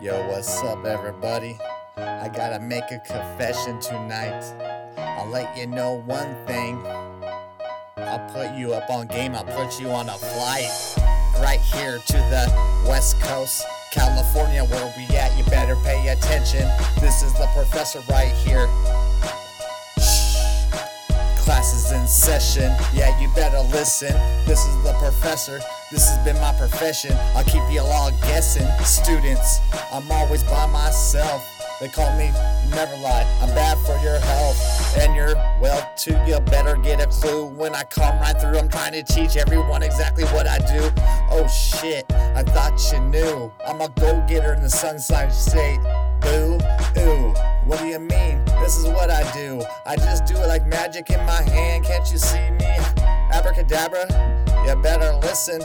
Yo, what's up, everybody? I gotta make a confession tonight. I'll let you know one thing. I'll put you up on game, I'll put you on a flight right here to the West Coast, California, where we at. You better pay attention. This is the professor right here. Session. Yeah, you better listen. This is the professor. This has been my profession. I'll keep you all guessing. Students, I'm always by myself. They call me never lie. I'm bad for your health and your well too. You better get a clue when I come right through. I'm trying to teach everyone exactly what I do. Oh shit, I thought you knew. I'm a go getter in the sunshine state. Boo, ooh. What do you mean? This is what I do. I just do it like magic in my hand. Can't you see me? Abracadabra, you better listen.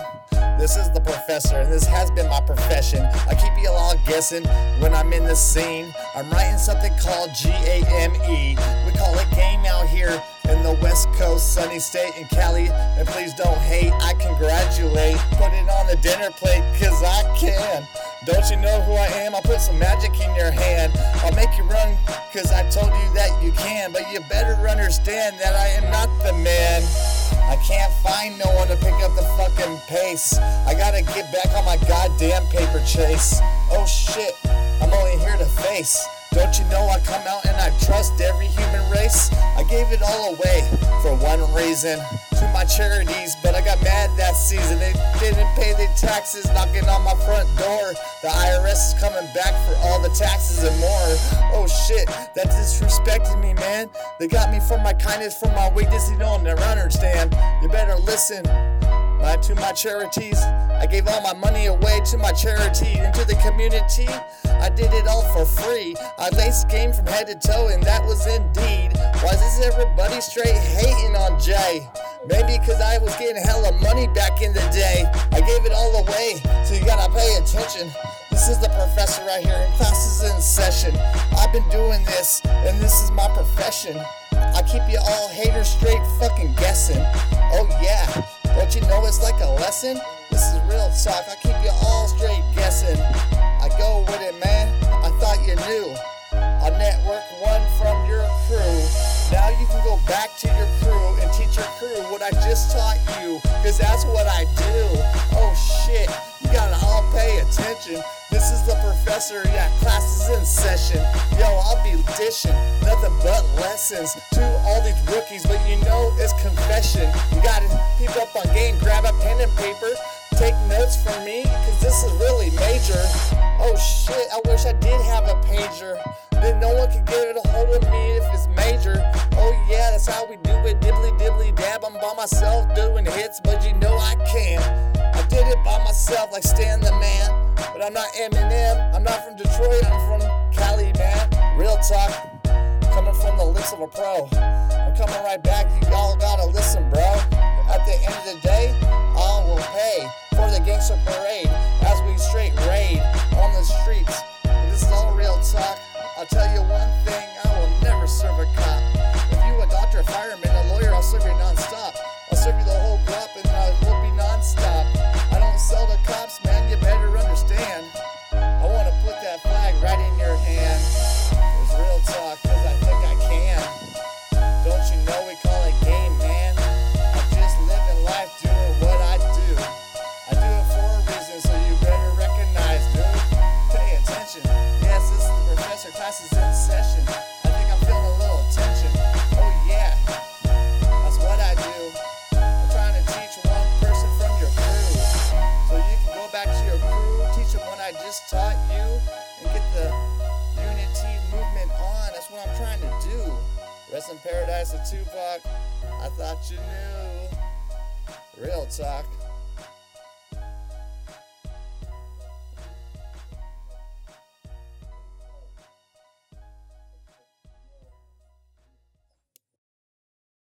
This is the professor, and this has been my profession. I keep you all guessing when I'm in the scene. I'm writing something called G A M E. We call it game out here in the West Coast, sunny state in Cali. And please don't hate, I congratulate. Put it on the dinner plate, cause I can. Don't you know who I am? I'll put some magic in your hand. I'll make you run, cause I told you that you can. But you better understand that I am not the man. I can't find no one to pick up the fucking pace. I gotta get back on my goddamn paper chase. Oh shit, I'm only here to face. Don't you know I come out it all away for one reason to my charities, but I got mad that season. They didn't pay the taxes, knocking on my front door. The IRS is coming back for all the taxes and more. Oh shit, that disrespected me, man. They got me for my kindness, for my weakness. You don't never understand. You better listen. My, to my charities, I gave all my money away to my charity and to the community. I did it all for free. I laced game from head to toe, and that was indeed. Why is everybody straight hating on Jay? Maybe because I was getting hella money back in the day. I gave it all away, so you gotta pay attention. This is the professor right here, and class is in session. I've been doing this, and this is my profession. I keep you all haters straight fucking guessing. Oh yeah, don't you know it's like a lesson? This is real talk. I keep you all straight guessing. I go with it, man. I thought you knew. I network one from your crew. Now you can go back to your crew and teach your crew what I just taught you. Cause that's what I do. Oh shit, you gotta all pay attention. This is the professor, yeah, class is in session. Yo, I'll be dishing nothing but lessons to all these rookies, but you know it's confession. You gotta keep up on game, grab a pen and paper, take notes from me, cause this is really major. Oh shit, I wish I did have a pager. Then no one can get a hold of me if it's major. Oh yeah, that's how we do it. Dibbly dibbly dab. I'm by myself doing hits, but you know I can. I did it by myself, like Stan the Man. But I'm not Eminem. I'm not from Detroit. I'm from Cali, man. Real talk, coming from the lips of a pro. I'm coming right back. You all gotta listen, bro. At the end of the day, all will pay for the gangster parade as we straight raid on the streets. This is all real talk. I'll tell you one thing, I will never serve a cop. If you a doctor, a fireman, a lawyer, I'll serve you nonstop. I'll serve you the whole the. Class is in session. I think I'm feeling a little tension. Oh yeah, that's what I do. I'm trying to teach one person from your crew, so you can go back to your crew, teach them what I just taught you, and get the unity movement on. That's what I'm trying to do. Rest in paradise of Tupac. I thought you knew. Real talk.